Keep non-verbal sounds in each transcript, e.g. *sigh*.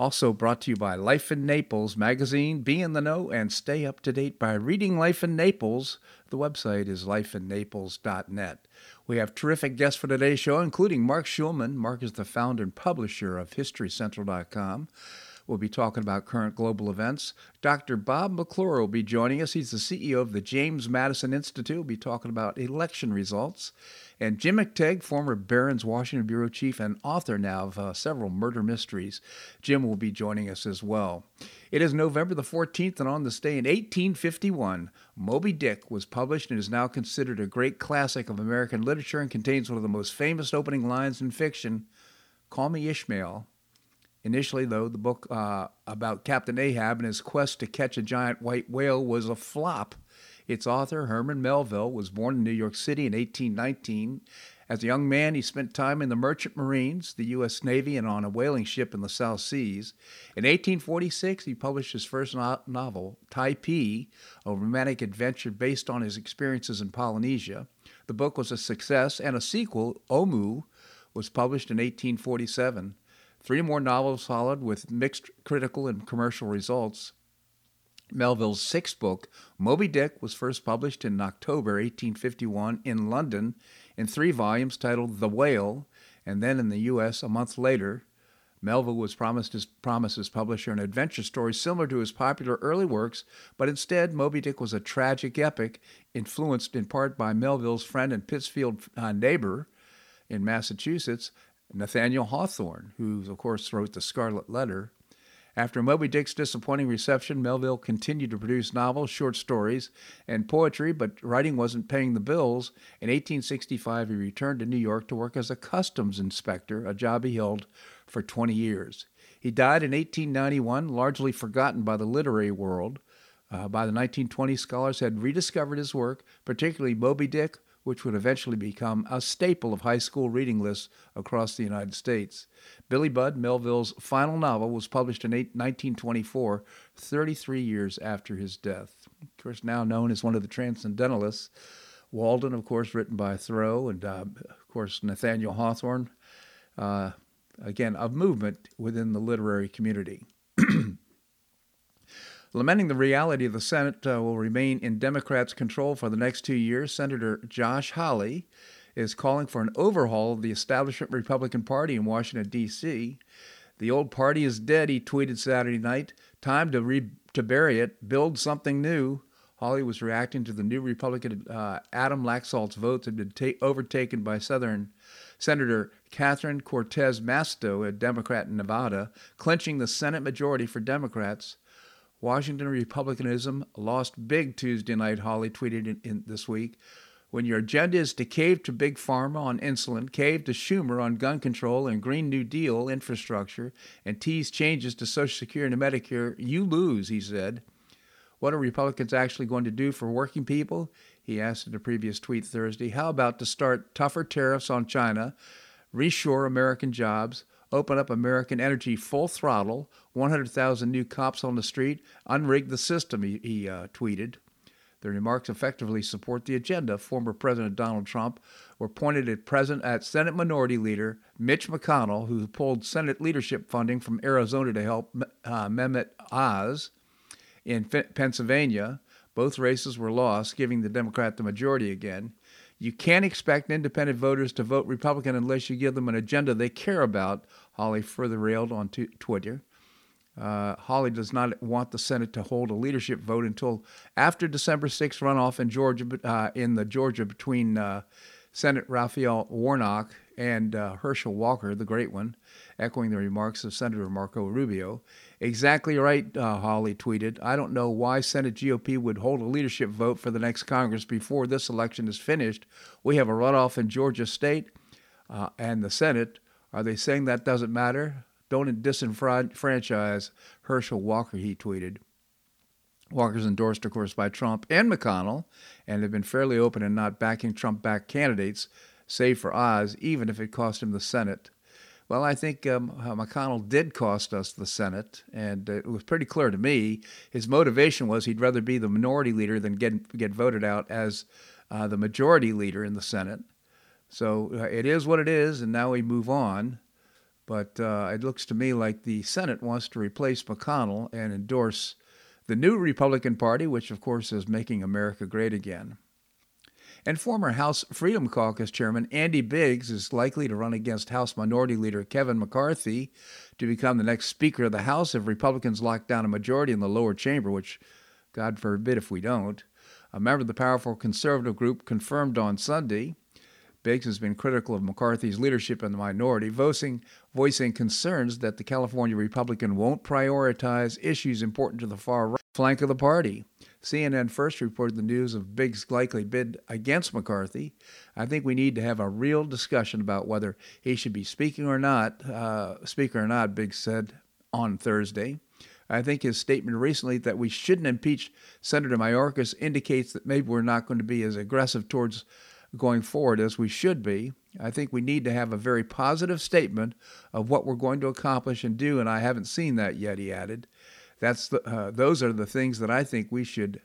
Also brought to you by Life in Naples magazine. Be in the know and stay up to date by reading Life in Naples. The website is lifeinnaples.net. We have terrific guests for today's show, including Mark Schulman. Mark is the founder and publisher of HistoryCentral.com. We'll be talking about current global events. Dr. Bob McClure will be joining us. He's the CEO of the James Madison Institute. We'll be talking about election results. And Jim McTague, former Barron's Washington Bureau Chief and author now of uh, several murder mysteries, Jim will be joining us as well. It is November the 14th, and on this day in 1851, Moby Dick was published and is now considered a great classic of American literature and contains one of the most famous opening lines in fiction Call me Ishmael. Initially, though, the book uh, about Captain Ahab and his quest to catch a giant white whale was a flop. Its author, Herman Melville, was born in New York City in 1819. As a young man, he spent time in the Merchant Marines, the U.S. Navy, and on a whaling ship in the South Seas. In 1846, he published his first no- novel, Typee, a romantic adventure based on his experiences in Polynesia. The book was a success, and a sequel, Omoo, was published in 1847. Three more novels followed with mixed critical and commercial results. Melville's sixth book, Moby Dick, was first published in October 1851 in London in three volumes titled The Whale, and then in the U.S. a month later. Melville was promised his, promised his publisher an adventure story similar to his popular early works, but instead, Moby Dick was a tragic epic influenced in part by Melville's friend and Pittsfield uh, neighbor in Massachusetts, Nathaniel Hawthorne, who, of course, wrote The Scarlet Letter. After Moby Dick's disappointing reception, Melville continued to produce novels, short stories, and poetry, but writing wasn't paying the bills. In 1865, he returned to New York to work as a customs inspector, a job he held for 20 years. He died in 1891, largely forgotten by the literary world. Uh, by the 1920s, scholars had rediscovered his work, particularly Moby Dick, which would eventually become a staple of high school reading lists across the United States. Billy Budd, Melville's final novel, was published in 1924, 33 years after his death. Of course, now known as one of the Transcendentalists. Walden, of course, written by Thoreau, and uh, of course, Nathaniel Hawthorne. Uh, again, a movement within the literary community. *clears throat* Lamenting the reality the Senate uh, will remain in Democrats' control for the next two years, Senator Josh Hawley is calling for an overhaul of the establishment Republican Party in Washington, D.C. The old party is dead, he tweeted Saturday night. Time to, re- to bury it, build something new. Hawley was reacting to the new Republican uh, Adam Laxalt's votes had been ta- overtaken by Southern Senator Catherine Cortez Masto, a Democrat in Nevada, clinching the Senate majority for Democrats. Washington Republicanism lost big Tuesday night, Hawley tweeted in, in this week. When your agenda is to cave to Big Pharma on insulin, cave to Schumer on gun control and Green New Deal infrastructure, and tease changes to Social Security and Medicare, you lose, he said. What are Republicans actually going to do for working people? He asked in a previous tweet Thursday. How about to start tougher tariffs on China, reshore American jobs, open up American energy full throttle, 100,000 new cops on the street, unrig the system, he, he uh, tweeted. The remarks effectively support the agenda former President Donald Trump were pointed at, present at Senate Minority Leader Mitch McConnell, who pulled Senate leadership funding from Arizona to help uh, Mehmet Oz in Pennsylvania. Both races were lost, giving the Democrat the majority again. You can't expect independent voters to vote Republican unless you give them an agenda they care about, Hawley further railed on t- Twitter. Uh, Hawley does not want the Senate to hold a leadership vote until after December 6th runoff in Georgia, uh, in the Georgia between uh, Senate Raphael Warnock and uh, Herschel Walker, the great one, echoing the remarks of Senator Marco Rubio. Exactly right, uh, Hawley tweeted. I don't know why Senate GOP would hold a leadership vote for the next Congress before this election is finished. We have a runoff in Georgia State uh, and the Senate. Are they saying that doesn't matter? don't disenfranchise Herschel Walker, he tweeted. Walker's endorsed, of course, by Trump and McConnell, and have been fairly open in not backing Trump backed candidates, save for Oz, even if it cost him the Senate. Well, I think um, McConnell did cost us the Senate, and it was pretty clear to me his motivation was he'd rather be the minority leader than get get voted out as uh, the majority leader in the Senate. So uh, it is what it is, and now we move on. But uh, it looks to me like the Senate wants to replace McConnell and endorse the new Republican Party, which of course is making America great again. And former House Freedom Caucus Chairman Andy Biggs is likely to run against House Minority Leader Kevin McCarthy to become the next Speaker of the House if Republicans lock down a majority in the lower chamber, which, God forbid, if we don't. A member of the powerful conservative group confirmed on Sunday Biggs has been critical of McCarthy's leadership in the minority, voicing, voicing concerns that the California Republican won't prioritize issues important to the far right flank of the party. CNN first reported the news of Biggs' likely bid against McCarthy. I think we need to have a real discussion about whether he should be speaking or not, uh, speaker or not, Biggs said on Thursday. I think his statement recently that we shouldn't impeach Senator Mayorkas indicates that maybe we're not going to be as aggressive towards going forward as we should be. I think we need to have a very positive statement of what we're going to accomplish and do, and I haven't seen that yet, he added. That's the, uh, those are the things that I think we should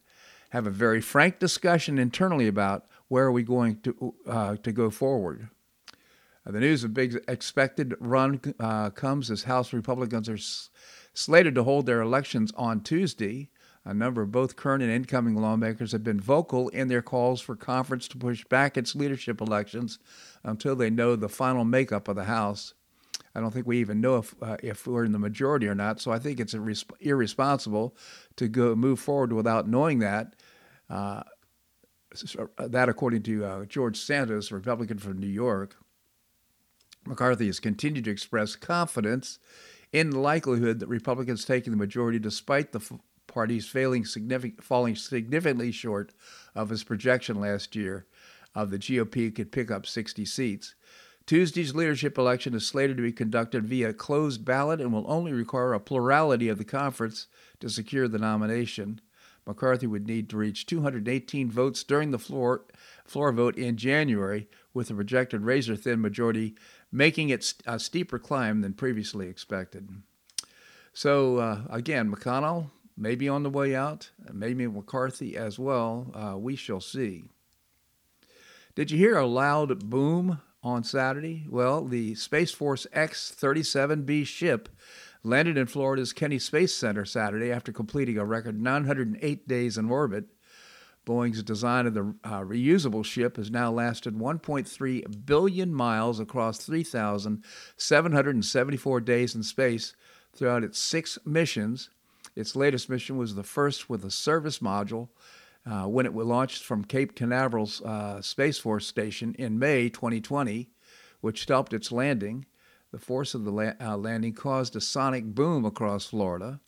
have a very frank discussion internally about where are we going to, uh, to go forward. Uh, the news of big expected run uh, comes as House Republicans are s- slated to hold their elections on Tuesday. A number of both current and incoming lawmakers have been vocal in their calls for conference to push back its leadership elections until they know the final makeup of the House. I don't think we even know if uh, if we're in the majority or not. So I think it's irresponsible to go move forward without knowing that. Uh, that, according to uh, George Santos, a Republican from New York, McCarthy has continued to express confidence in the likelihood that Republicans taking the majority, despite the party's failing significant, falling significantly short of his projection last year of the GOP could pick up 60 seats. Tuesday's leadership election is slated to be conducted via closed ballot and will only require a plurality of the conference to secure the nomination. McCarthy would need to reach 218 votes during the floor, floor vote in January, with a projected razor thin majority making it a steeper climb than previously expected. So, uh, again, McConnell maybe on the way out, maybe McCarthy as well. Uh, we shall see. Did you hear a loud boom on Saturday? Well, the Space Force X 37B ship landed in Florida's Kennedy Space Center Saturday after completing a record 908 days in orbit. Boeing's design of the uh, reusable ship has now lasted 1.3 billion miles across 3,774 days in space throughout its six missions its latest mission was the first with a service module uh, when it was launched from Cape Canaveral's uh, Space Force Station in May 2020, which stopped its landing. The force of the la- uh, landing caused a sonic boom across Florida.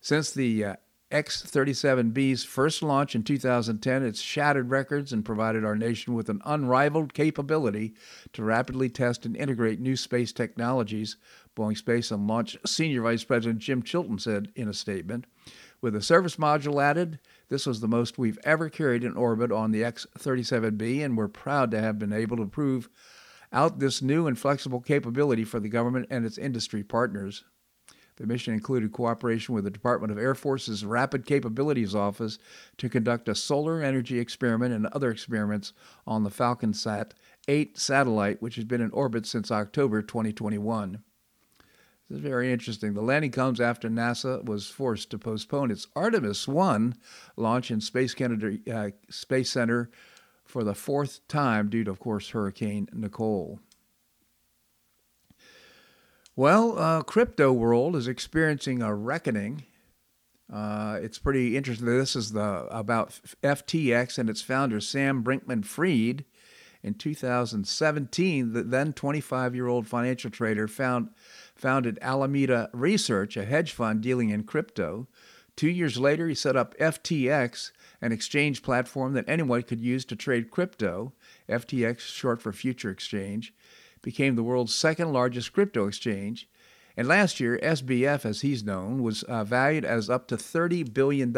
Since the uh, X 37B's first launch in 2010, it's shattered records and provided our nation with an unrivaled capability to rapidly test and integrate new space technologies, Boeing Space and Launch Senior Vice President Jim Chilton said in a statement. With a service module added, this was the most we've ever carried in orbit on the X 37B, and we're proud to have been able to prove out this new and flexible capability for the government and its industry partners. The mission included cooperation with the Department of Air Force's Rapid Capabilities Office to conduct a solar energy experiment and other experiments on the FalconSat 8 satellite, which has been in orbit since October 2021. This is very interesting. The landing comes after NASA was forced to postpone its Artemis 1 launch in Space, Kennedy, uh, Space Center for the fourth time due to, of course, Hurricane Nicole. Well, uh, crypto world is experiencing a reckoning. Uh, it's pretty interesting. This is the about FTX and its founder Sam Bankman-Fried. In 2017, the then 25-year-old financial trader found, founded Alameda Research, a hedge fund dealing in crypto. Two years later, he set up FTX, an exchange platform that anyone could use to trade crypto. FTX, short for Future Exchange became the world's second largest crypto exchange, And last year, SBF, as he's known, was uh, valued as up to $30 billion,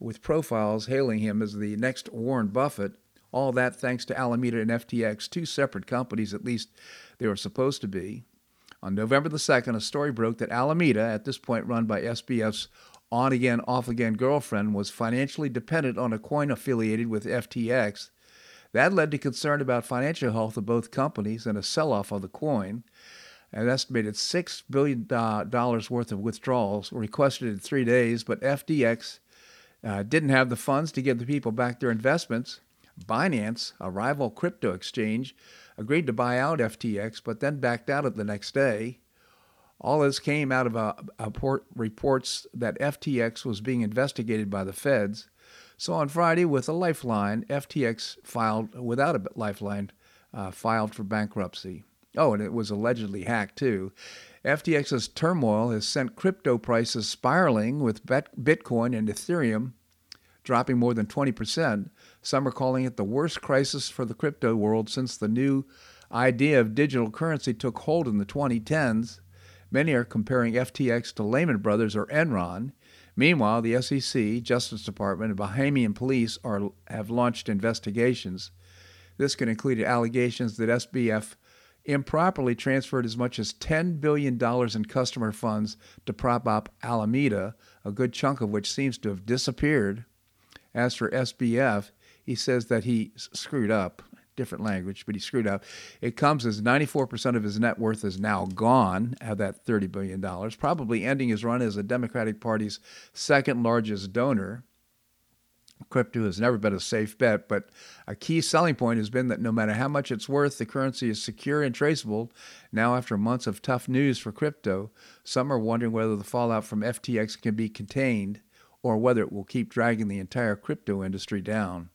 with profiles hailing him as the next Warren Buffett. All that thanks to Alameda and FTX, two separate companies, at least they were supposed to be. On November the 2nd, a story broke that Alameda, at this point run by SBF's on again, off again girlfriend, was financially dependent on a coin affiliated with FTX. That led to concern about financial health of both companies and a sell off of the coin. An estimated $6 billion worth of withdrawals were requested in three days, but FTX uh, didn't have the funds to give the people back their investments. Binance, a rival crypto exchange, agreed to buy out FTX, but then backed out of the next day. All this came out of a, a port, reports that FTX was being investigated by the feds. So on Friday, with a lifeline, FTX filed, without a lifeline, uh, filed for bankruptcy. Oh, and it was allegedly hacked too. FTX's turmoil has sent crypto prices spiraling, with Bitcoin and Ethereum dropping more than 20%. Some are calling it the worst crisis for the crypto world since the new idea of digital currency took hold in the 2010s. Many are comparing FTX to Lehman Brothers or Enron. Meanwhile, the SEC, Justice Department, and Bahamian police are, have launched investigations. This can include allegations that SBF improperly transferred as much as $10 billion in customer funds to prop up Alameda, a good chunk of which seems to have disappeared. As for SBF, he says that he screwed up different language, but he screwed up. It comes as 94% of his net worth is now gone of that $30 billion, probably ending his run as the Democratic Party's second largest donor. Crypto has never been a safe bet, but a key selling point has been that no matter how much it's worth, the currency is secure and traceable. Now, after months of tough news for crypto, some are wondering whether the fallout from FTX can be contained or whether it will keep dragging the entire crypto industry down.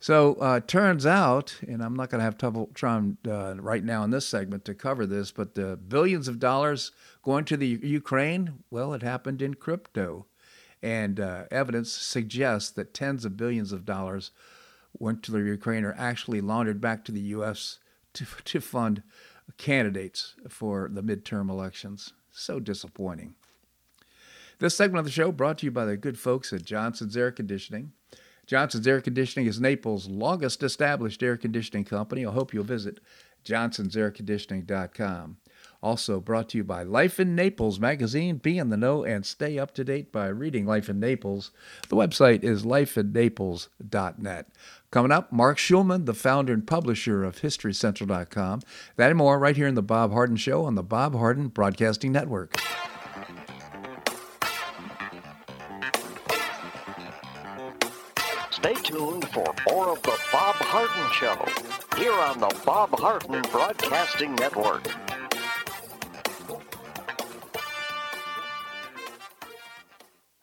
So uh, turns out, and I'm not going to have trouble trying uh, right now in this segment to cover this, but the billions of dollars going to the Ukraine, well, it happened in crypto, and uh, evidence suggests that tens of billions of dollars went to the Ukraine or actually laundered back to the U.S. to to fund candidates for the midterm elections. So disappointing. This segment of the show brought to you by the good folks at Johnson's Air Conditioning. Johnson's Air Conditioning is Naples' longest established air conditioning company. I hope you'll visit johnsonsairconditioning.com. Also brought to you by Life in Naples magazine. Be in the know and stay up to date by reading Life in Naples. The website is lifeinnaples.net. Coming up, Mark Schulman, the founder and publisher of HistoryCentral.com. That and more right here in The Bob Harden Show on the Bob Harden Broadcasting Network. Stay tuned for more of the Bob Harden Show here on the Bob Harden Broadcasting Network.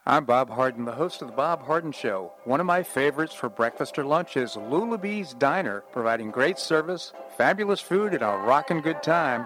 I'm Bob Harden, the host of the Bob Harden Show. One of my favorites for breakfast or lunch is Lulabee's Diner, providing great service, fabulous food, and a rockin' good time.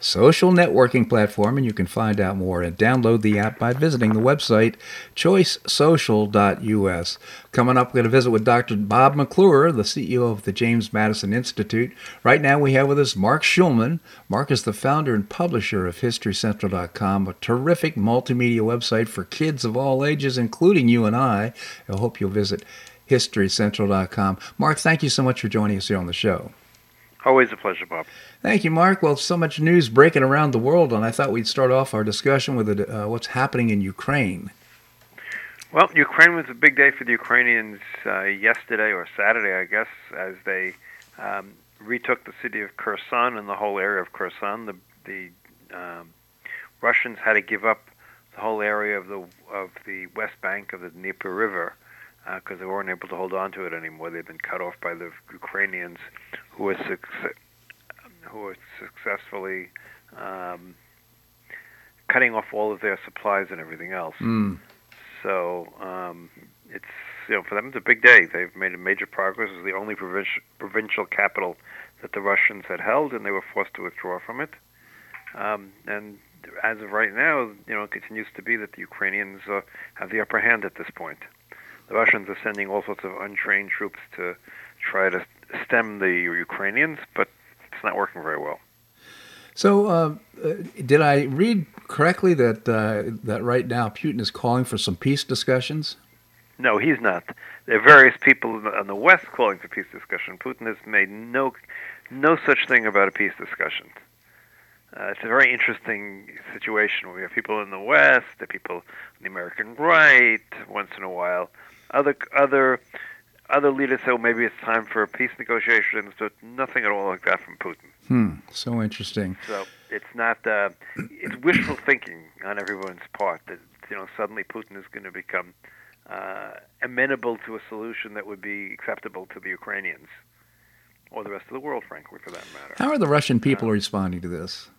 social networking platform, and you can find out more and download the app by visiting the website choicesocial.us. Coming up, we're going to visit with Dr. Bob McClure, the CEO of the James Madison Institute. Right now, we have with us Mark Schulman. Mark is the founder and publisher of HistoryCentral.com, a terrific multimedia website for kids of all ages, including you and I. I hope you'll visit HistoryCentral.com. Mark, thank you so much for joining us here on the show. Always a pleasure, Bob. Thank you, Mark. Well, so much news breaking around the world, and I thought we'd start off our discussion with uh, what's happening in Ukraine. Well, Ukraine was a big day for the Ukrainians uh, yesterday or Saturday, I guess, as they um, retook the city of Kherson and the whole area of Kherson. The the um, Russians had to give up the whole area of the of the west bank of the Dnieper River because uh, they weren't able to hold on to it anymore. They'd been cut off by the Ukrainians, who were who were successfully um, cutting off all of their supplies and everything else. Mm. So um, it's you know for them it's a big day. They've made a major progress. It's the only provincial provincial capital that the Russians had held, and they were forced to withdraw from it. Um, and as of right now, you know, it continues to be that the Ukrainians uh, have the upper hand at this point. The Russians are sending all sorts of untrained troops to try to stem the Ukrainians, but it's not working very well. So, uh, uh, did I read correctly that uh, that right now Putin is calling for some peace discussions? No, he's not. There are various people on the West calling for peace discussion. Putin has made no no such thing about a peace discussion. Uh, it's a very interesting situation. Where we have people in the West, the people on the American right, once in a while. Other other other leaders say, well, maybe it's time for peace negotiations, but nothing at all like that from Putin. Hmm. So interesting. So it's not. Uh, it's wishful thinking on everyone's part that you know suddenly Putin is going to become uh, amenable to a solution that would be acceptable to the Ukrainians or the rest of the world, frankly, for that matter. How are the Russian people uh, responding to this?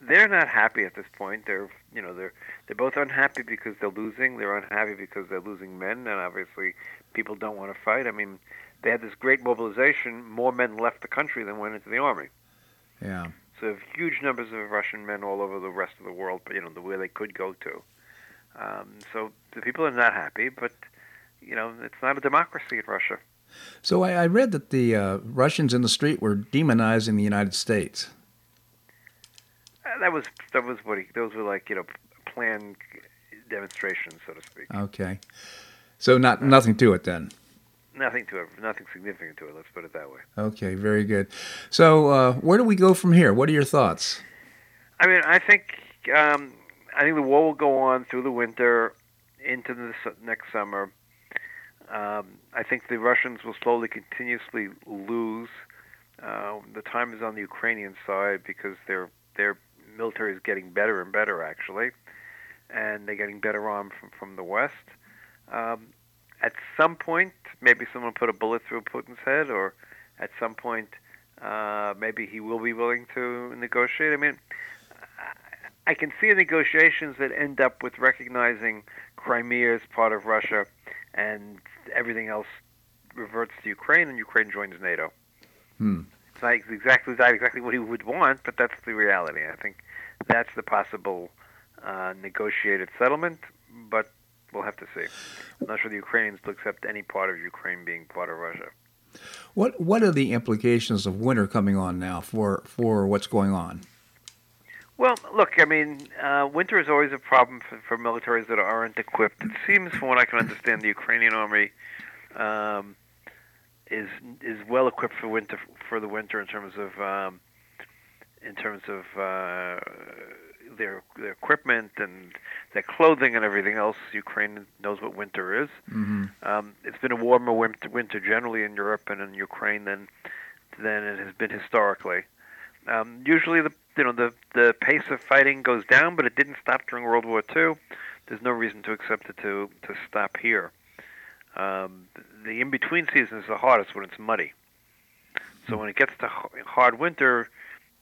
They're not happy at this point. They're, you know, they're they're both unhappy because they're losing. They're unhappy because they're losing men, and obviously people don't want to fight. I mean, they had this great mobilization. More men left the country than went into the army. Yeah. So huge numbers of Russian men all over the rest of the world, but you know, the where they could go to. Um, so the people are not happy, but you know, it's not a democracy in Russia. So I, I read that the uh, Russians in the street were demonizing the United States. Uh, that was that was what he, those were like you know planned demonstrations, so to speak. Okay, so not nothing to it then. Nothing to it, nothing significant to it. Let's put it that way. Okay, very good. So uh, where do we go from here? What are your thoughts? I mean, I think um, I think the war will go on through the winter into the next summer. Um, I think the Russians will slowly, continuously lose. Uh, the time is on the Ukrainian side because their their military is getting better and better, actually, and they're getting better armed from from the west. Um, at some point, maybe someone put a bullet through Putin's head, or at some point, uh, maybe he will be willing to negotiate. I mean, I can see negotiations that end up with recognizing Crimea as part of Russia, and everything else reverts to Ukraine, and Ukraine joins NATO. Hmm. It's not exactly not exactly what he would want, but that's the reality. I think that's the possible uh, negotiated settlement, but we'll have to see. I'm not sure the Ukrainians will accept any part of Ukraine being part of Russia. What What are the implications of winter coming on now for for what's going on? Well, look, I mean, uh, winter is always a problem for, for militaries that aren't equipped. It seems, from what I can understand, the Ukrainian army um, is is well equipped for winter for the winter in terms of um, in terms of uh, their their equipment and their clothing and everything else. Ukraine knows what winter is. Mm-hmm. Um, it's been a warmer winter, winter generally in Europe and in Ukraine than than it has been historically. Um, usually, the you know the the pace of fighting goes down, but it didn't stop during World War II. There's no reason to accept it to to stop here. Um, the in between season is the hardest when it's muddy. So when it gets to hard winter,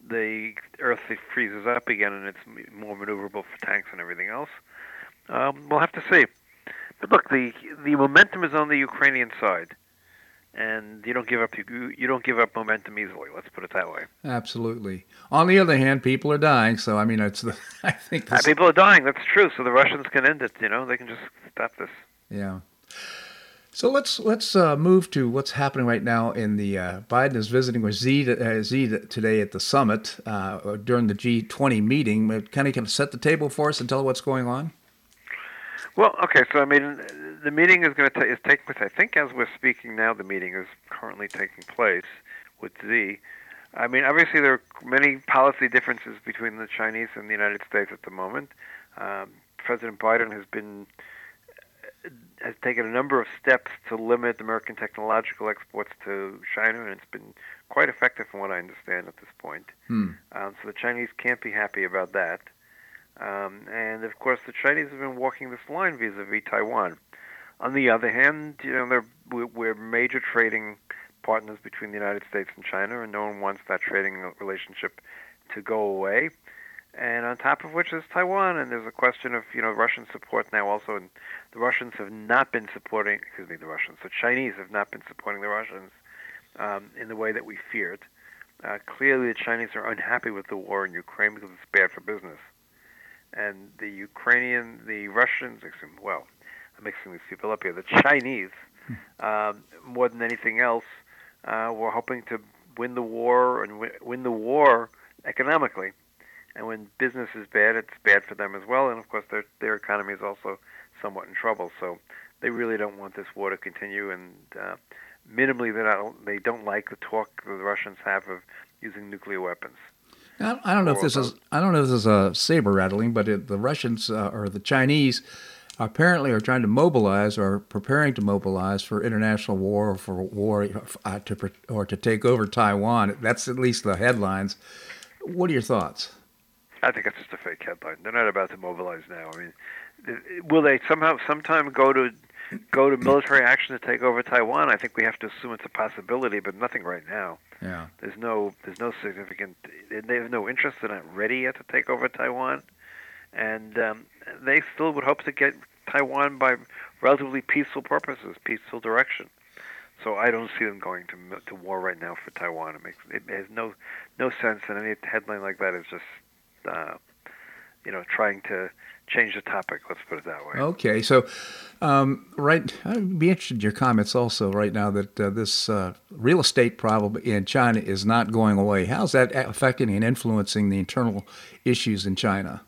the earth freezes up again, and it's more maneuverable for tanks and everything else. Um, we'll have to see. But look, the the momentum is on the Ukrainian side and you don't give up you, you don't give up momentum easily. Let's put it that way. Absolutely. On the other hand, people are dying, so I mean, it's the *laughs* I think this, people are dying. That's true. So the Russians can end it. You know, they can just stop this. Yeah. So let's let's uh, move to what's happening right now. In the uh, Biden is visiting with Xi, uh, Xi today at the summit uh, during the G20 meeting. Can he kind of set the table for us and tell what's going on? Well, okay. So I mean, the meeting is going to is take place. I think as we're speaking now, the meeting is currently taking place with Xi. I mean, obviously there are many policy differences between the Chinese and the United States at the moment. Um, President Biden has been has taken a number of steps to limit American technological exports to China, and it's been quite effective, from what I understand at this point. Hmm. Um, so the Chinese can't be happy about that. Um, and of course, the Chinese have been walking this line vis-a-vis Taiwan. On the other hand, you know, we're major trading partners between the United States and China, and no one wants that trading relationship to go away. And on top of which is Taiwan, and there's a question of you know Russian support now also, and the Russians have not been supporting, excuse me, the Russians, the Chinese have not been supporting the Russians um, in the way that we feared. Uh, clearly, the Chinese are unhappy with the war in Ukraine because it's bad for business, and the Ukrainian, the Russians, well, I'm mixing these people up here. The Chinese, um, more than anything else, uh, were hoping to win the war and win the war economically. And when business is bad, it's bad for them as well. And of course, their their economy is also somewhat in trouble. So they really don't want this war to continue. And uh, minimally, they don't they don't like the talk that the Russians have of using nuclear weapons. I don't know if this is I don't know if this is a saber rattling, but it, the Russians uh, or the Chinese apparently are trying to mobilize or preparing to mobilize for international war or for war uh, to or to take over Taiwan. That's at least the headlines. What are your thoughts? I think it's just a fake headline. They're not about to mobilize now. I mean, will they somehow sometime go to go to military action to take over Taiwan? I think we have to assume it's a possibility, but nothing right now. Yeah. There's no there's no significant. They have no interest. They're not ready yet to take over Taiwan and um, they still would hope to get Taiwan by relatively peaceful purposes, peaceful direction. So I don't see them going to to war right now for Taiwan. It makes it has no no sense, and any headline like that is just uh, you know trying to change the topic. Let's put it that way. Okay, so um, right, I'd be interested in your comments also right now that uh, this uh, real estate problem in China is not going away. How's that affecting and influencing the internal issues in China?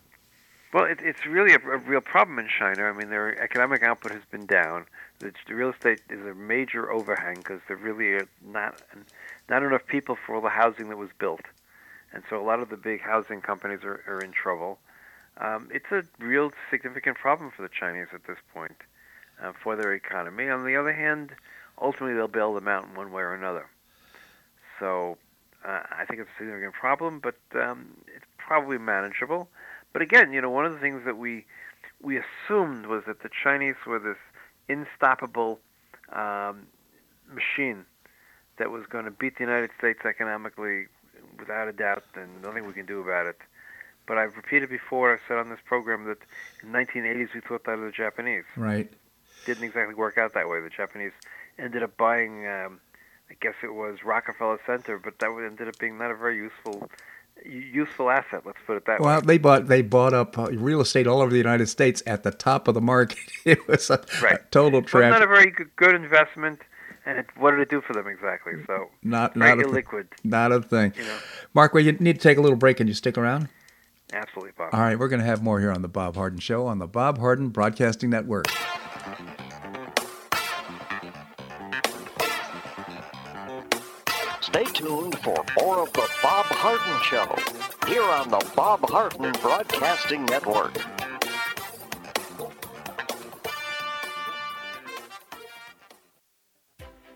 Well, it, it's really a, a, real problem in China. I mean, their economic output has been down. The, the real estate is a major overhang because there really are not not enough people for all the housing that was built, and so a lot of the big housing companies are, are in trouble. Um, it's a real significant problem for the Chinese at this point uh, for their economy. On the other hand, ultimately they'll bail them out in one way or another. So uh, I think it's a significant problem, but um, it's probably manageable. But again, you know, one of the things that we we assumed was that the Chinese were this unstoppable um, machine that was going to beat the United States economically without a doubt, and nothing we can do about it. But I've repeated before, I've said on this program that in the 1980s we thought that of the Japanese. Right. Didn't exactly work out that way. The Japanese ended up buying, um, I guess it was Rockefeller Center, but that ended up being not a very useful useful asset. Let's put it that well, way. Well, they bought they bought up uh, real estate all over the United States at the top of the market. *laughs* it was a, right. a total trap. not a very good investment. And what did it do for them exactly? So not not a liquid, not a thing. You know? Mark, well, you need to take a little break. and you stick around? Absolutely, Bob. All right, we're going to have more here on the Bob Harden Show on the Bob Harden Broadcasting Network. Stay tuned for more of the Bob Harden Show here on the Bob Harden Broadcasting Network.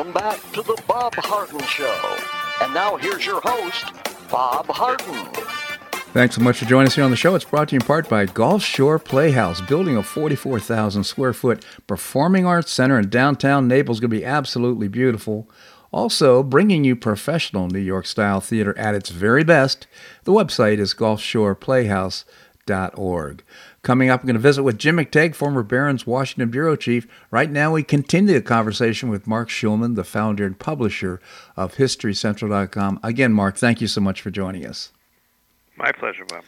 Welcome back to the Bob Harden Show. And now here's your host, Bob Harden. Thanks so much for joining us here on the show. It's brought to you in part by Gulf Shore Playhouse, building a 44,000 square foot performing arts center in downtown Naples. Going to be absolutely beautiful. Also, bringing you professional New York style theater at its very best. The website is gulfshoreplayhouse.org. Coming up, I'm going to visit with Jim McTague, former Barron's Washington Bureau Chief. Right now, we continue the conversation with Mark Schulman, the founder and publisher of HistoryCentral.com. Again, Mark, thank you so much for joining us. My pleasure, Bob.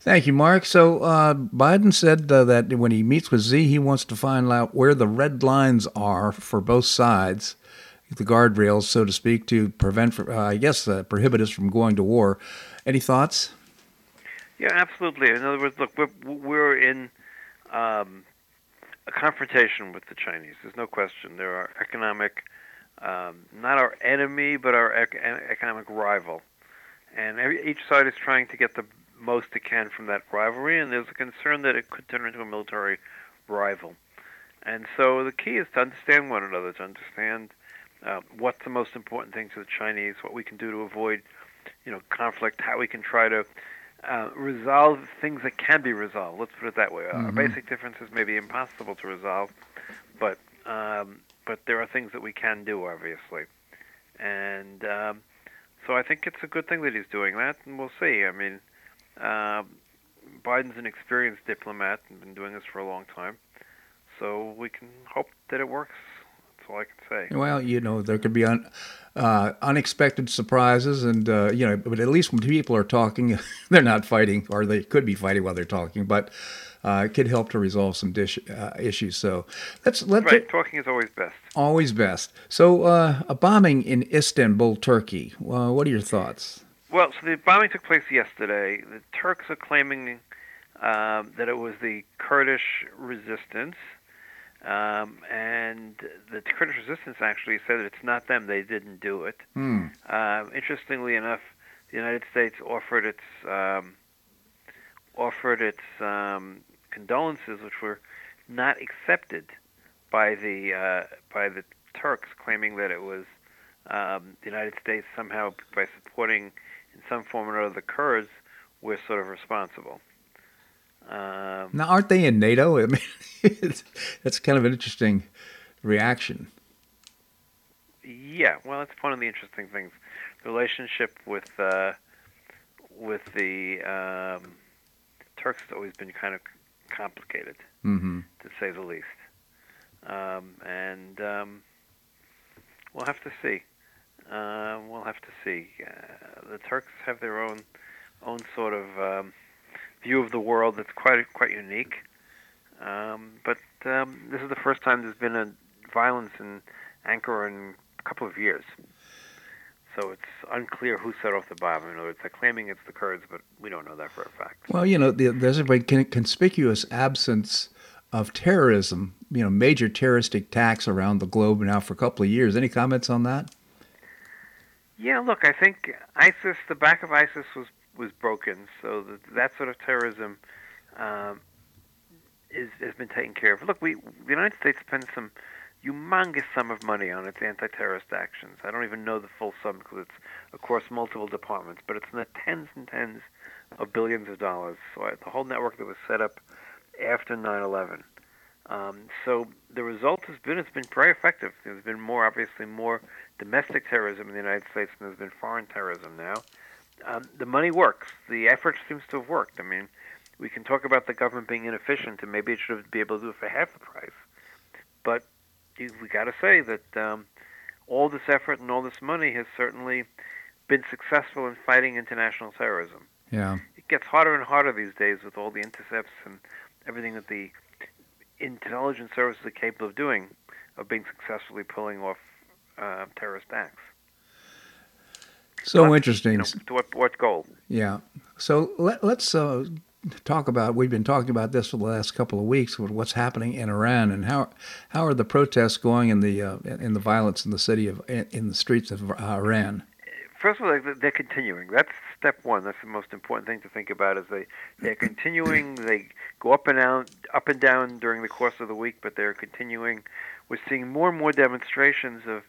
Thank you, Mark. So uh, Biden said uh, that when he meets with Xi, he wants to find out where the red lines are for both sides, the guardrails, so to speak, to prevent, uh, I guess, uh, prohibit us from going to war. Any thoughts? Yeah, absolutely. In other words, look, we're, we're in um, a confrontation with the Chinese. There's no question. They're our economic, um, not our enemy, but our ec- economic rival. And every, each side is trying to get the most it can from that rivalry, and there's a concern that it could turn into a military rival. And so the key is to understand one another, to understand uh, what's the most important thing to the Chinese, what we can do to avoid, you know, conflict, how we can try to uh, resolve things that can be resolved. Let's put it that way. Mm-hmm. Our basic differences may be impossible to resolve, but um, but there are things that we can do, obviously. And um, so I think it's a good thing that he's doing that, and we'll see. I mean, uh, Biden's an experienced diplomat and been doing this for a long time, so we can hope that it works. That's all I can say. Well, you know, there could be un, uh, unexpected surprises, and uh, you know, but at least when people are talking, *laughs* they're not fighting, or they could be fighting while they're talking, but. Uh, it could help to resolve some dish, uh, issues. So let's let right. Talking is always best. Always best. So uh, a bombing in Istanbul, Turkey. Well, what are your thoughts? Well, so the bombing took place yesterday. The Turks are claiming um, that it was the Kurdish resistance um, and the Kurdish resistance actually said that it's not them; they didn't do it. Hmm. Uh, interestingly enough, the United States offered its um, offered its um, condolences, which were not accepted by the uh, by the Turks, claiming that it was um, the United States somehow by supporting in some form or other the Kurds, were sort of responsible. Um, now, aren't they in NATO? *laughs* I mean, it's, that's kind of an interesting reaction. Yeah, well, it's one of the interesting things. The relationship with uh, with the um, Turks has always been kind of complicated, mm-hmm. to say the least. Um, and um, we'll have to see. Uh, we'll have to see. Uh, the Turks have their own own sort of um, view of the world that's quite quite unique. Um, but um, this is the first time there's been a violence in Ankara in a couple of years. So it's unclear who set off the bomb. In other words, they're claiming it's the Kurds, but we don't know that for a fact. Well, you know, there's a conspicuous absence of terrorism, you know, major terrorist attacks around the globe now for a couple of years. Any comments on that? Yeah, look, I think ISIS, the back of ISIS was was broken, so that that sort of terrorism um, is has been taken care of. Look, we the United States spends some humongous sum of money on its anti-terrorist actions. I don't even know the full sum because it's across multiple departments, but it's in the tens and tens of billions of dollars. So I, the whole network that was set up after 9/11. Um, so the result has been it's been very effective. There's been more, obviously, more domestic terrorism in the United States than there's been foreign terrorism now. Um, the money works. The effort seems to have worked. I mean, we can talk about the government being inefficient, and maybe it should be able to do it for half the price. But we got to say that um, all this effort and all this money has certainly been successful in fighting international terrorism. Yeah, it gets harder and harder these days with all the intercepts and everything that the intelligence services are capable of doing, of being successfully pulling off uh, terrorist acts. So but, interesting. You know, to what, what goal? Yeah. So let, us uh, talk about. We've been talking about this for the last couple of weeks with what's happening in Iran and how how are the protests going in the uh, in the violence in the city of in the streets of uh, Iran. First of all, they're continuing. That's step one. That's the most important thing to think about. Is they they're continuing. *clears throat* they go up and down, up and down during the course of the week, but they're continuing. We're seeing more and more demonstrations of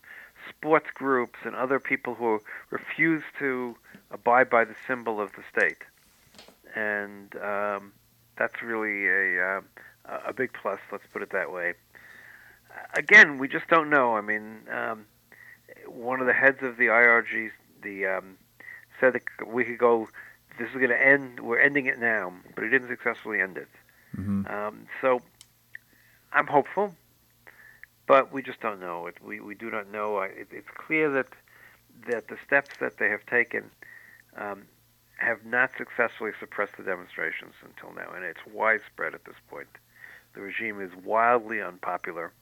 sports groups and other people who refuse to abide by the symbol of the state and um, that's really a uh, a big plus. Let's put it that way. Again, we just don't know. I mean, um, one of the heads of the IRG, the um, said a week ago, this is going to end. We're ending it now, but he didn't successfully end it. Mm-hmm. Um, so I'm hopeful, but we just don't know. It, we we do not know. It, it's clear that that the steps that they have taken um, have not successfully suppressed the demonstrations until now, and it's widespread at this point. The regime is wildly unpopular,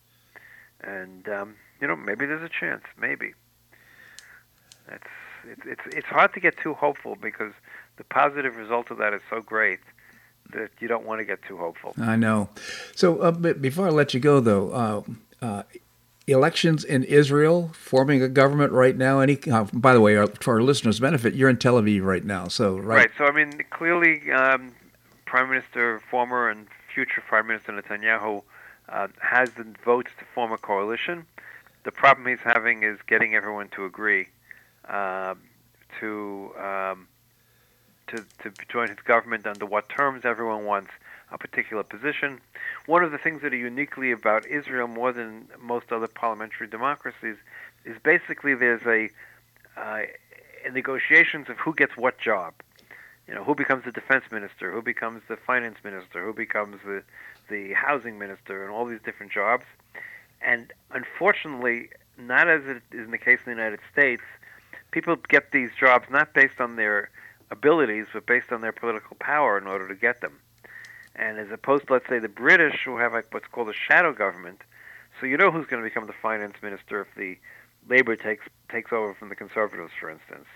and um, you know maybe there's a chance. Maybe it's it's it's it's hard to get too hopeful because the positive result of that is so great that you don't want to get too hopeful. I know. So uh, before I let you go, though, uh, uh, elections in Israel, forming a government right now. Any, uh, by the way, our, for our listeners' benefit, you're in Tel Aviv right now, so right. Right. So I mean, clearly, um, Prime Minister, former and future Prime Minister Netanyahu uh, has the votes to form a coalition. The problem he's having is getting everyone to agree uh, to, um, to to join his government under what terms everyone wants a particular position. One of the things that are uniquely about Israel more than most other parliamentary democracies is basically there's a, uh, negotiations of who gets what job. You know, who becomes the defense minister, who becomes the finance minister, who becomes the the housing minister, and all these different jobs. And unfortunately, not as it is in the case in the United States, people get these jobs not based on their abilities, but based on their political power in order to get them. And as opposed to, let's say, the British, who have like what's called a shadow government, so you know who's going to become the finance minister if the Labour takes takes over from the Conservatives, for instance.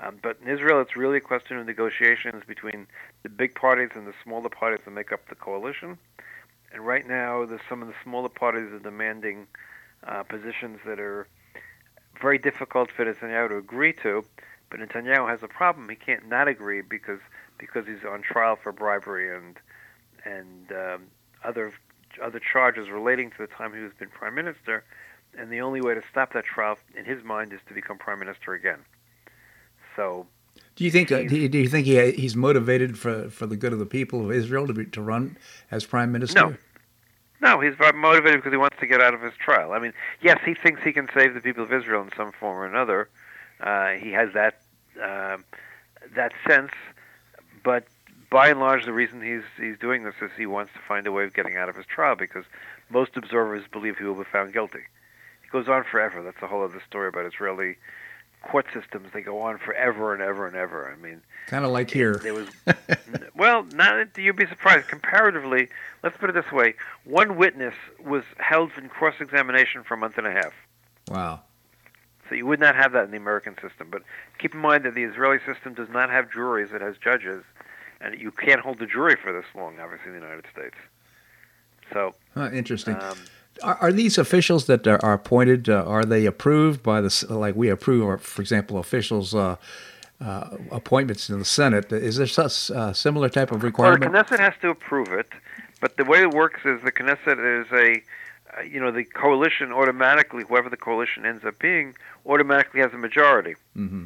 Um, but in Israel, it's really a question of negotiations between the big parties and the smaller parties that make up the coalition. And right now, there's some of the smaller parties are demanding uh, positions that are very difficult for Netanyahu to agree to. But Netanyahu has a problem; he can't not agree because because he's on trial for bribery and and um, other other charges relating to the time he was been prime minister, and the only way to stop that trial, in his mind, is to become prime minister again. So, do you think uh, do you think he he's motivated for for the good of the people of Israel to be, to run as prime minister? No. No, he's motivated because he wants to get out of his trial. I mean, yes, he thinks he can save the people of Israel in some form or another. Uh, he has that uh, that sense, but by and large, the reason he's he's doing this is he wants to find a way of getting out of his trial because most observers believe he will be found guilty. It goes on forever. That's a whole other story about Israeli court systems they go on forever and ever and ever. I mean, kind of like here. There was *laughs* well, not you'd be surprised. Comparatively, let's put it this way: one witness was held in cross-examination for a month and a half. Wow. So you would not have that in the American system. But keep in mind that the Israeli system does not have juries; it has judges, and you can't hold the jury for this long, obviously, in the United States. So huh, interesting. Um, are, are, these officials that are, appointed? Uh, are they approved by the like we approve, for example, officials? Uh, uh, appointments in the Senate. Is there such uh, similar type of requirement? Well, the Knesset has to approve it, but the way it works is the Knesset is a, uh, you know, the coalition automatically, whoever the coalition ends up being, automatically has a majority. Mm-hmm.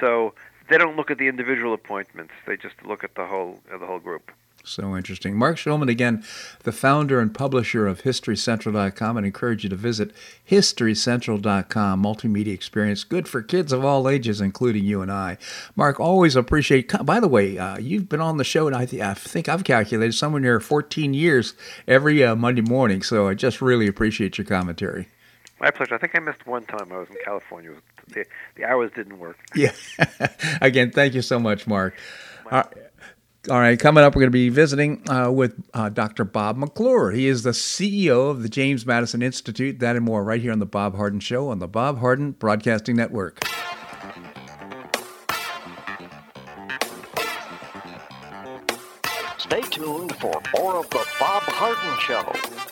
So they don't look at the individual appointments; they just look at the whole uh, the whole group. So interesting. Marc Schulman, again, the founder and publisher of HistoryCentral.com, and encourage you to visit HistoryCentral.com. Multimedia experience, good for kids of all ages, including you and I. Marc, always appreciate. By the way, uh, you've been on the show, and I, th- I, think I've calculated somewhere near 14 years every uh, Monday morning. So I just really appreciate your commentary. My pleasure. I think I missed one time. I was in California. The, the hours didn't work. Yeah. *laughs* again, thank you so much, Marc. All right, coming up, we're going to be visiting uh, with uh, Dr. Bob McClure. He is the CEO of the James Madison Institute. That and more right here on The Bob Harden Show on the Bob Harden Broadcasting Network. Stay tuned for more of The Bob Harden Show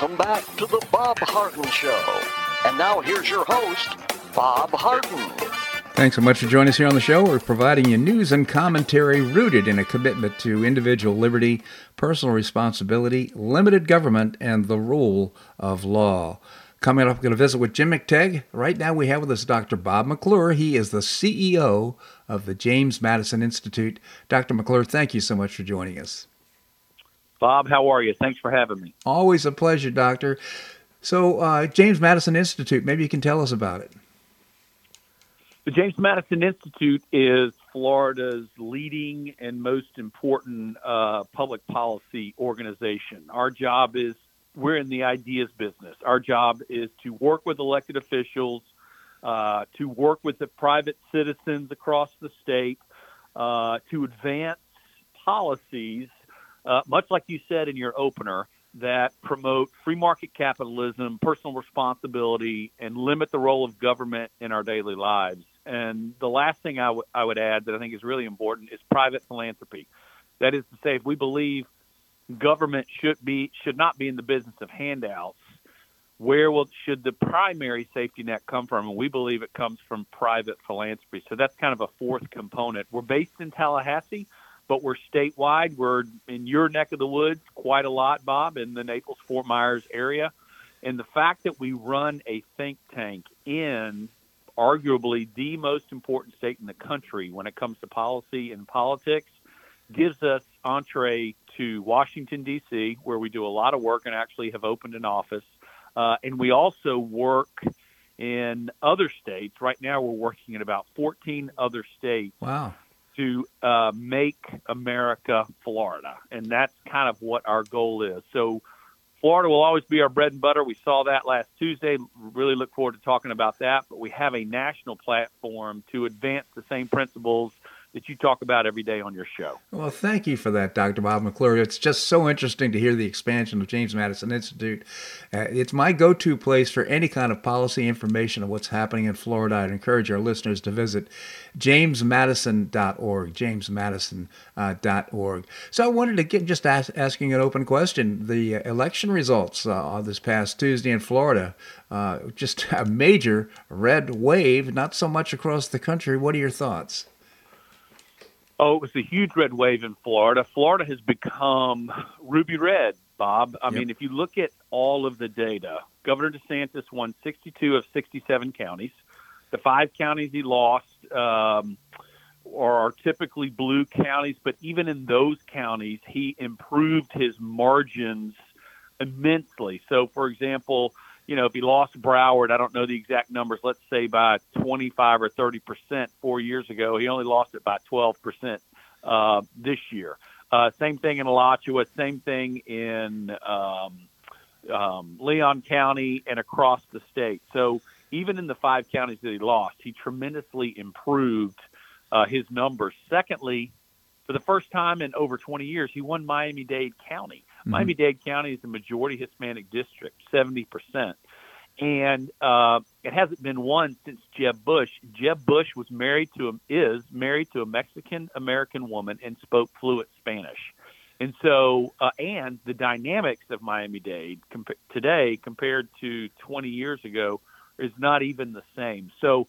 Welcome back to the Bob Harden Show. And now here's your host, Bob Harden. Thanks so much for joining us here on the show. We're providing you news and commentary rooted in a commitment to individual liberty, personal responsibility, limited government, and the rule of law. Coming up, we're going to visit with Jim McTague. Right now, we have with us Dr. Bob McClure. He is the CEO of the James Madison Institute. Dr. McClure, thank you so much for joining us. Bob, how are you? Thanks for having me. Always a pleasure, Doctor. So, uh, James Madison Institute, maybe you can tell us about it. The James Madison Institute is Florida's leading and most important uh, public policy organization. Our job is we're in the ideas business. Our job is to work with elected officials, uh, to work with the private citizens across the state, uh, to advance policies uh, much like you said in your opener, that promote free market capitalism, personal responsibility, and limit the role of government in our daily lives. And the last thing I, w- I would add that I think is really important is private philanthropy. That is to say, if we believe government should be should not be in the business of handouts. Where will should the primary safety net come from? And we believe it comes from private philanthropy. So that's kind of a fourth component. We're based in Tallahassee, but we're statewide. We're in your neck of the woods quite a lot, Bob, in the Naples Fort Myers area. And the fact that we run a think tank in arguably the most important state in the country when it comes to policy and politics gives us entree to Washington, D.C., where we do a lot of work and actually have opened an office. Uh, and we also work in other states. Right now, we're working in about 14 other states. Wow. To uh, make America Florida. And that's kind of what our goal is. So, Florida will always be our bread and butter. We saw that last Tuesday. Really look forward to talking about that. But we have a national platform to advance the same principles that you talk about every day on your show. Well, thank you for that, Dr. Bob McClure. It's just so interesting to hear the expansion of James Madison Institute. Uh, it's my go to place for any kind of policy information of what's happening in Florida. I'd encourage our listeners to visit jamesmadison.org, jamesmadison.org. So I wanted to get just ask, asking an open question. The election results uh, this past Tuesday in Florida, uh, just *laughs* a major red wave, not so much across the country. What are your thoughts? Oh, it was a huge red wave in Florida. Florida has become ruby red, Bob. I yep. mean, if you look at all of the data, Governor DeSantis won 62 of 67 counties. The five counties he lost um, are typically blue counties, but even in those counties, he improved his margins immensely. So, for example, you know, if he lost Broward, I don't know the exact numbers, let's say by 25 or 30 percent four years ago, he only lost it by 12 percent uh, this year. Uh, same thing in Alachua, same thing in um, um, Leon County and across the state. So even in the five counties that he lost, he tremendously improved uh, his numbers. Secondly, for the first time in over 20 years, he won Miami Dade County. Mm-hmm. Miami Dade County is a majority Hispanic district, 70%. And uh, it hasn't been won since Jeb Bush. Jeb Bush was married to a, is married to a Mexican American woman and spoke fluent Spanish. And so, uh, and the dynamics of Miami Dade today compared to 20 years ago is not even the same. So,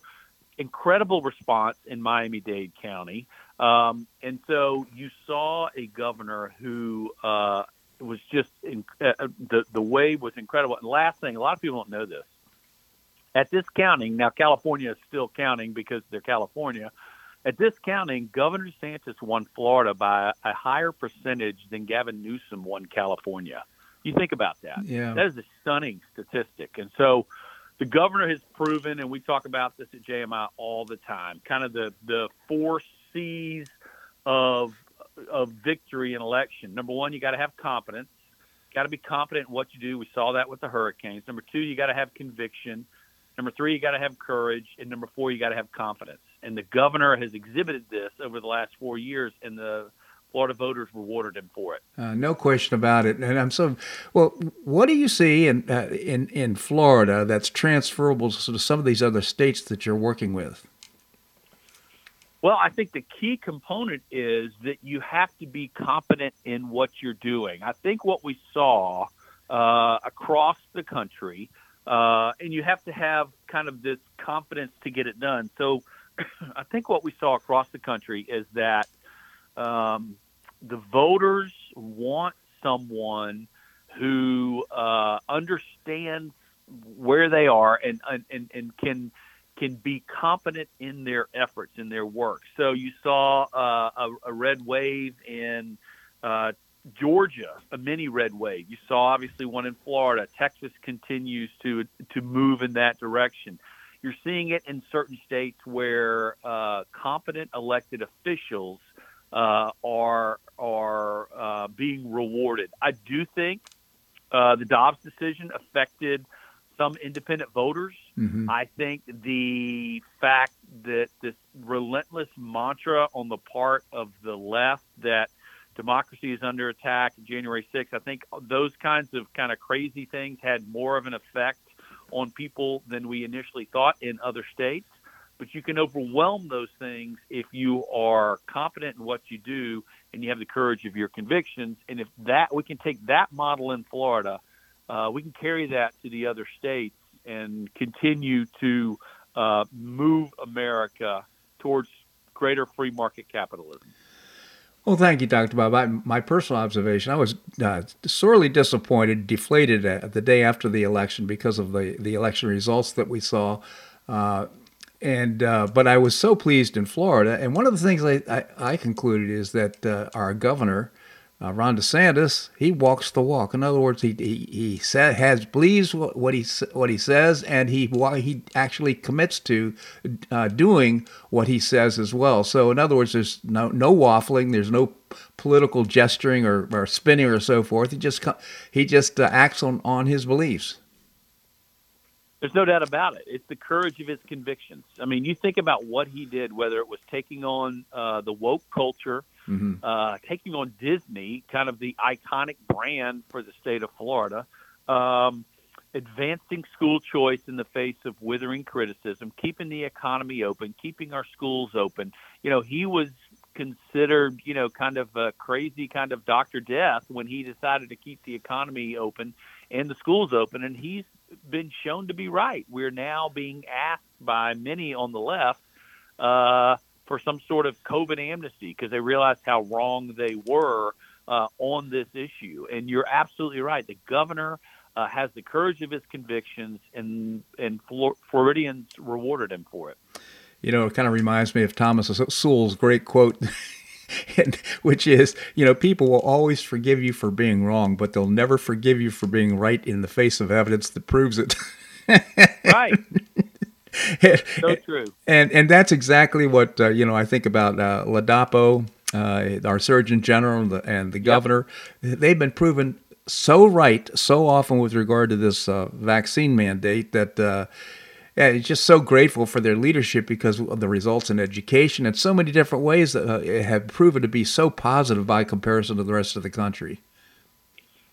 incredible response in Miami Dade County. Um, and so you saw a governor who uh, was just in, uh, uh, the the wave was incredible. And last thing, a lot of people don't know this. At this counting, now California is still counting because they're California. At this counting, Governor DeSantis won Florida by a higher percentage than Gavin Newsom won California. You think about that. Yeah. That is a stunning statistic. And so the governor has proven, and we talk about this at JMI all the time, kind of the, the four C's of of victory in election. Number one, you got to have competence. Got to be confident in what you do. We saw that with the hurricanes. Number two, you got to have conviction. Number three, you got to have courage. And number four, you got to have confidence. And the governor has exhibited this over the last four years, and the Florida voters rewarded him for it. Uh, no question about it. And I'm so well. What do you see in uh, in in Florida that's transferable to some of these other states that you're working with? Well, I think the key component is that you have to be competent in what you're doing. I think what we saw uh, across the country, uh, and you have to have kind of this confidence to get it done. So *clears throat* I think what we saw across the country is that um, the voters want someone who uh, understands where they are and, and, and can – can be competent in their efforts in their work. So you saw uh, a, a, red wave in uh, Georgia, a mini red wave. You saw obviously one in Florida. Texas continues to to move in that direction. You're seeing it in certain states where uh, competent elected officials uh, are are uh, being rewarded. I do think uh, the Dobbs decision affected some independent voters. Mm-hmm. I think the fact that this relentless mantra on the part of the left that democracy is under attack January 6th, I think those kinds of kind of crazy things had more of an effect on people than we initially thought in other states. But you can overwhelm those things if you are confident in what you do and you have the courage of your convictions. And if that we can take that model in Florida, uh, we can carry that to the other states and continue to uh, move America towards greater free market capitalism. Well, thank you, Dr. Bob. I, my personal observation, I was uh, sorely disappointed, deflated at the day after the election because of the, the election results that we saw. Uh, and uh, but I was so pleased in Florida. And one of the things I, I, I concluded is that uh, our governor uh, Ron DeSantis, he walks the walk. In other words, he he, he sa- has believes what, what he what he says, and he he actually commits to uh, doing what he says as well. So, in other words, there's no no waffling. There's no political gesturing or, or spinning or so forth. He just he just uh, acts on on his beliefs. There's no doubt about it. It's the courage of his convictions. I mean, you think about what he did, whether it was taking on uh, the woke culture mm-hmm. uh, taking on Disney, kind of the iconic brand for the state of Florida, um, advancing school choice in the face of withering criticism, keeping the economy open, keeping our schools open. You know, he was considered, you know, kind of a crazy kind of Dr. Death when he decided to keep the economy open and the schools open. And he's been shown to be right. We're now being asked by many on the left uh, for some sort of COVID amnesty because they realized how wrong they were uh, on this issue. And you're absolutely right. The governor uh, has the courage of his convictions, and and Floridians rewarded him for it. You know, it kind of reminds me of Thomas Sowell's great quote. *laughs* which is, you know, people will always forgive you for being wrong, but they'll never forgive you for being right in the face of evidence that proves it. *laughs* right. *laughs* so true. And and that's exactly what uh, you know. I think about uh, Ladapo, uh, our Surgeon General, and the, and the governor. Yep. They've been proven so right so often with regard to this uh, vaccine mandate that. Uh, yeah, it's just so grateful for their leadership because of the results in education and so many different ways that uh, have proven to be so positive by comparison to the rest of the country.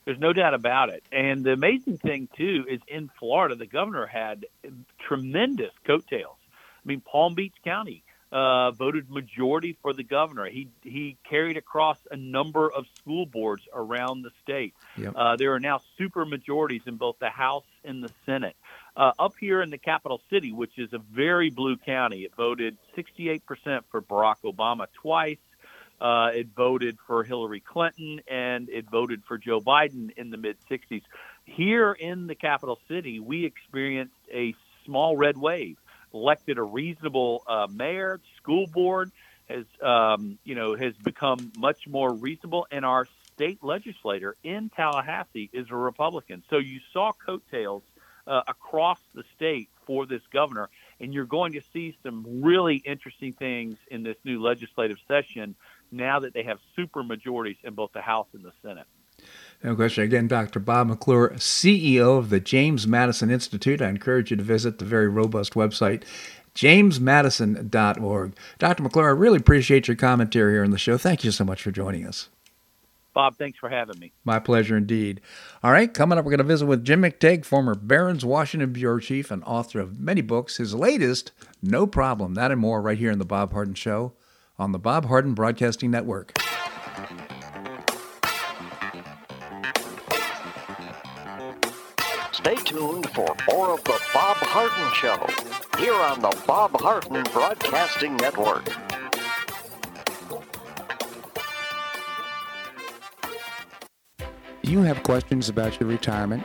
There's no doubt about it. And the amazing thing too is in Florida, the governor had tremendous coattails. I mean, Palm Beach County uh, voted majority for the governor. He he carried across a number of school boards around the state. Yep. Uh, there are now super majorities in both the House and the Senate. Uh, up here in the capital city, which is a very blue county, it voted 68% for Barack Obama twice. Uh, it voted for Hillary Clinton and it voted for Joe Biden in the mid 60s. Here in the capital city, we experienced a small red wave, elected a reasonable uh, mayor, school board has um, you know has become much more reasonable, and our state legislator in Tallahassee is a Republican. So you saw coattails uh, across the state for this governor, and you're going to see some really interesting things in this new legislative session now that they have super majorities in both the House and the Senate. No question. Again, Dr. Bob McClure, CEO of the James Madison Institute. I encourage you to visit the very robust website, jamesmadison.org. Dr. McClure, I really appreciate your commentary here on the show. Thank you so much for joining us. Bob, thanks for having me. My pleasure indeed. All right, coming up, we're going to visit with Jim McTague, former Barron's Washington Bureau Chief and author of many books. His latest, No Problem, that and more, right here in The Bob Harden Show on the Bob Harden Broadcasting Network. Stay tuned for more of the Bob Harden Show here on the Bob Harden Broadcasting Network. Do you have questions about your retirement?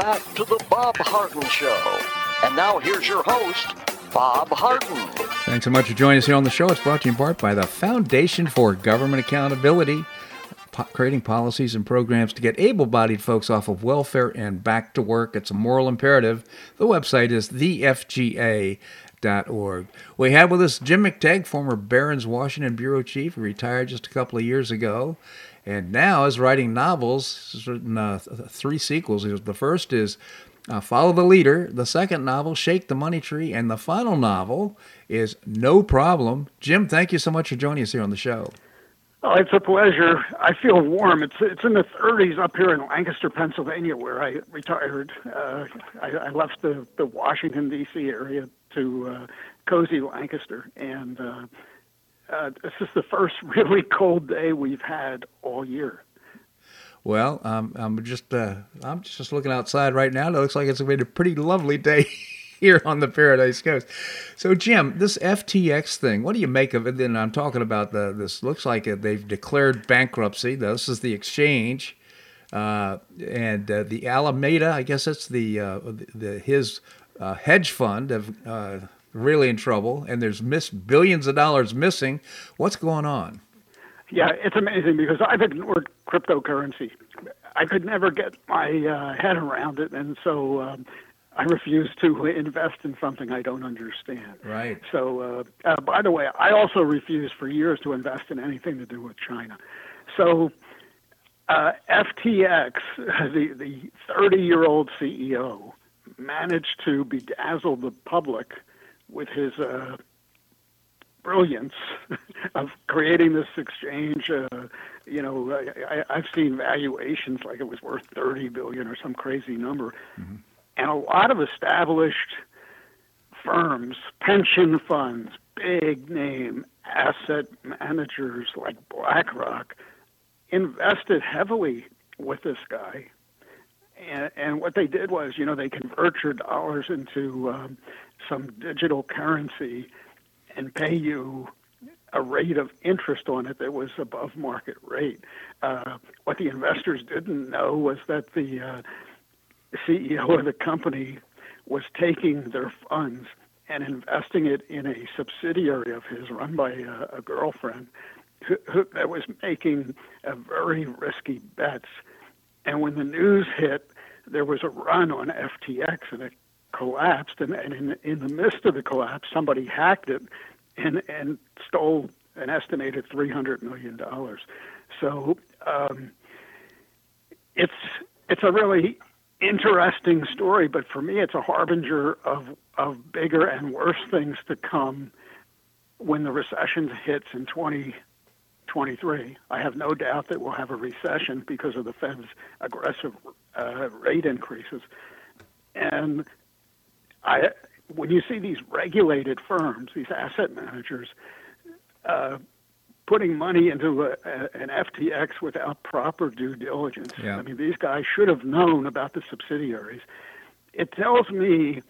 Back to the Bob Harden Show. And now here's your host, Bob Harden. Thanks so much for joining us here on the show. It's brought to you in part by the Foundation for Government Accountability, po- creating policies and programs to get able bodied folks off of welfare and back to work. It's a moral imperative. The website is thefga.org. We have with us Jim McTague, former Barron's Washington Bureau Chief, who retired just a couple of years ago and now is writing novels. He's written uh, three sequels. The first is uh, Follow the Leader. The second novel, Shake the Money Tree. And the final novel is No Problem. Jim, thank you so much for joining us here on the show. Oh, it's a pleasure. I feel warm. It's it's in the 30s up here in Lancaster, Pennsylvania, where I retired. Uh, I, I left the the Washington D.C. area to uh, cozy Lancaster, and uh, uh, this is the first *laughs* really cold day we've had all year. Well, um, I'm just uh, I'm just looking outside right now. It looks like it's been a pretty lovely day *laughs* here on the Paradise Coast. So, Jim, this FTX thing, what do you make of it? Then I'm talking about the this looks like they've declared bankruptcy. This is the exchange. Uh, and uh, the Alameda, I guess that's the, uh, the, the his uh, hedge fund of uh, really in trouble, and there's miss billions of dollars missing. What's going on? Yeah, it's amazing because I've ignored cryptocurrency. I could never get my uh, head around it, and so um, I refuse to invest in something I don't understand. Right. So, uh, uh, by the way, I also refused for years to invest in anything to do with China. So, uh, FTX, *laughs* the the 30 year old CEO, managed to bedazzle the public with his uh, brilliance *laughs* of creating this exchange. Uh, you know, I, I've seen valuations like it was worth 30 billion or some crazy number, mm-hmm. and a lot of established firms, pension funds, big name asset managers like BlackRock invested heavily with this guy. And, and what they did was, you know, they convert your dollars into um, some digital currency and pay you a rate of interest on it that was above market rate. Uh, what the investors didn't know was that the uh, CEO of the company was taking their funds and investing it in a subsidiary of his run by a, a girlfriend who, who, that was making very risky bets. And when the news hit, there was a run on FTX and it collapsed, and, and in, in the midst of the collapse, somebody hacked it and and stole an estimated three hundred million dollars. So um, it's it's a really interesting story, but for me, it's a harbinger of of bigger and worse things to come when the recession hits in 2023. I have no doubt that we'll have a recession because of the Fed's aggressive uh, rate increases, and I, when you see these regulated firms, these asset managers, uh, putting money into a, a, an FTX without proper due diligence, yeah. I mean, these guys should have known about the subsidiaries. It tells me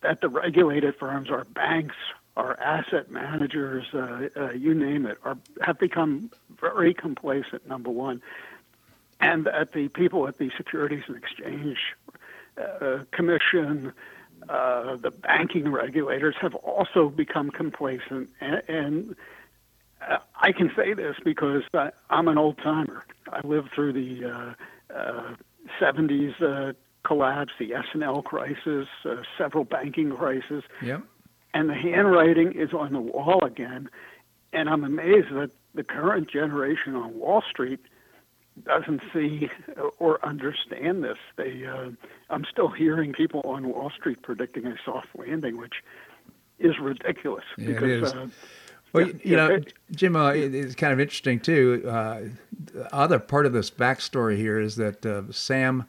that the regulated firms, our banks, our asset managers, uh, uh, you name it, are have become very complacent. Number one, and that the people at the Securities and Exchange uh, Commission, uh, the banking regulators have also become complacent, and, and uh, I can say this because I, I'm an old timer. I lived through the uh, uh, 70s uh, collapse, the S&L crisis, uh, several banking crises. Yep. And the handwriting is on the wall again. And I'm amazed that the current generation on Wall Street doesn't see or understand this. They, uh, I'm still hearing people on Wall Street predicting a soft landing, which is ridiculous. Yeah, because, it is. Uh, Well, yeah, you know, it- Jim, uh, it- it's kind of interesting too. Uh, the other part of this backstory here is that uh, Sam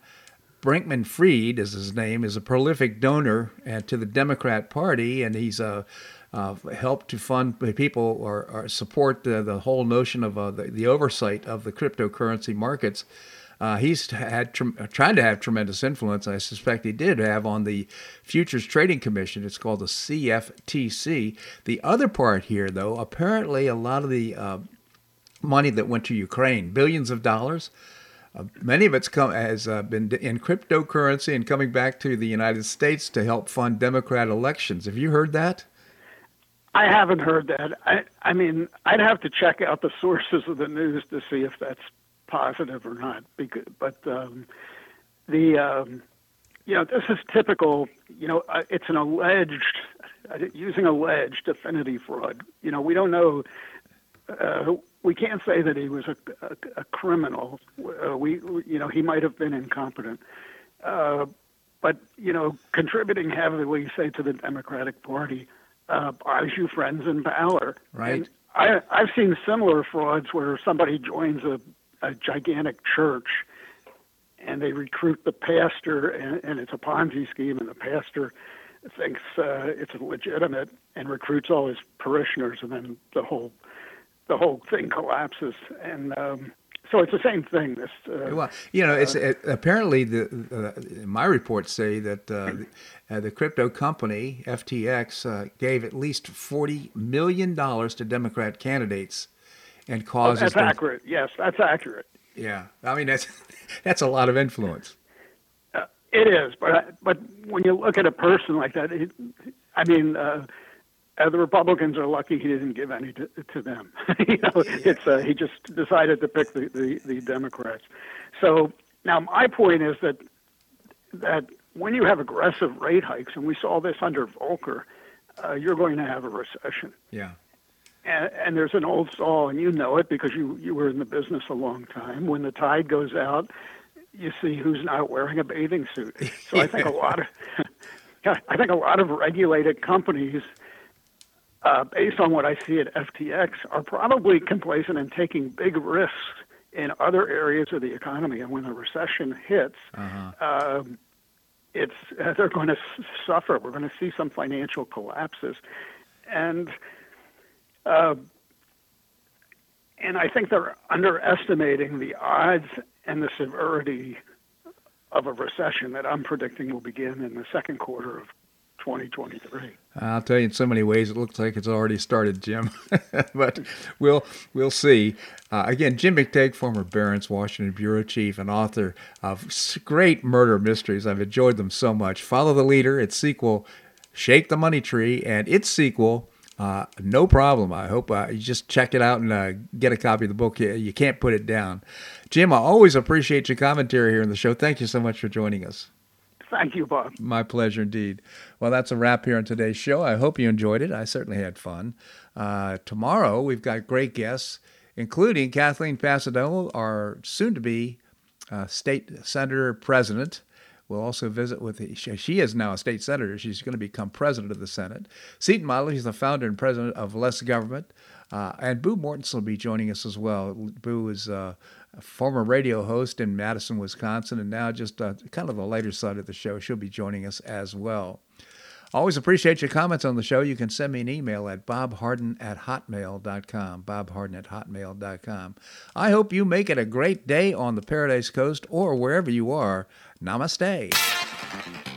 Bankman-Fried, is his name, is a prolific donor uh, to the Democrat Party, and he's uh, uh, helped to fund people or, or support the, the whole notion of uh, the, the oversight of the cryptocurrency markets. Uh, he's had trem- tried to have tremendous influence. I suspect he did have on the Futures Trading Commission. It's called the CFTC. The other part here, though, apparently a lot of the uh, money that went to Ukraine, billions of dollars, uh, many of it's come has uh, been in cryptocurrency and coming back to the United States to help fund Democrat elections. Have you heard that? I haven't heard that. I, I mean, I'd have to check out the sources of the news to see if that's positive or not. Because, but um, the, um, you know, this is typical. You know, uh, it's an alleged, uh, using alleged affinity fraud. You know, we don't know. Uh, we can't say that he was a, a, a criminal. Uh, we, you know, he might have been incompetent. Uh, but you know, contributing heavily, say, to the Democratic Party, uh, buys you friends and power. Right. And I, I've seen similar frauds where somebody joins a, a gigantic church and they recruit the pastor, and, and it's a Ponzi scheme, and the pastor thinks uh, it's legitimate and recruits all his parishioners, and then the whole the whole thing collapses. And um, so it's the same thing. This uh, Well, you know, it's it, apparently the uh, my reports say that uh, *laughs* uh, the crypto company FTX uh, gave at least forty million dollars to Democrat candidates and oh, causes. that's them- accurate. Yes, that's accurate. Yeah, I mean that's *laughs* that's a lot of influence. Uh, it is, but I, but when you look at a person like that, it, I mean, uh, the Republicans are lucky he didn't give any to, to them. *laughs* you know, it's uh, he just decided to pick the, the the Democrats. So now my point is that that when you have aggressive rate hikes, and we saw this under Volcker, uh, you're going to have a recession. Yeah. And, and there's an old saw, and you know it because you you were in the business a long time. When the tide goes out, you see who's not wearing a bathing suit. So I think a *laughs* lot of *laughs* I think a lot of regulated companies, uh, based on what I see at FTX, are probably complacent and taking big risks in other areas of the economy. And when the recession hits, Uh-huh. um, it's uh, they're going to s- suffer. We're going to see some financial collapses, and uh, and I think they're underestimating the odds and the severity of a recession that I'm predicting will begin in the second quarter of 2023. I'll tell you, in so many ways, it looks like it's already started, Jim. *laughs* but we'll we'll see. Uh, again, Jim McTague, former Barron's Washington bureau chief and author of great murder mysteries. I've enjoyed them so much. Follow the leader. Its sequel, Shake the Money Tree, and its sequel. Uh, no problem. I hope uh, you just check it out and uh, get a copy of the book. You, you can't put it down. Jim, I always appreciate your commentary here in the show. Thank you so much for joining us. Thank you, Bob. My pleasure indeed. Well, that's a wrap here on today's show. I hope you enjoyed it. I certainly had fun. Uh, tomorrow, we've got great guests, including Kathleen Passidomo, our soon to be uh, state senator president. We'll also visit with, the, she, is now a state senator. She's going to become president of the Senate. Seton Motley, she's the founder and president of Less Government. Uh, and Boo Mortenson will be joining us as well. Boo is uh, a former radio host in Madison, Wisconsin, and now just uh, kind of the lighter side of the show. She'll be joining us as well. Always appreciate your comments on the show. You can send me an email at bobharden at hotmail.com. Bobharden at hotmail.com. I hope you make it a great day on the Paradise Coast or wherever you are. Namaste.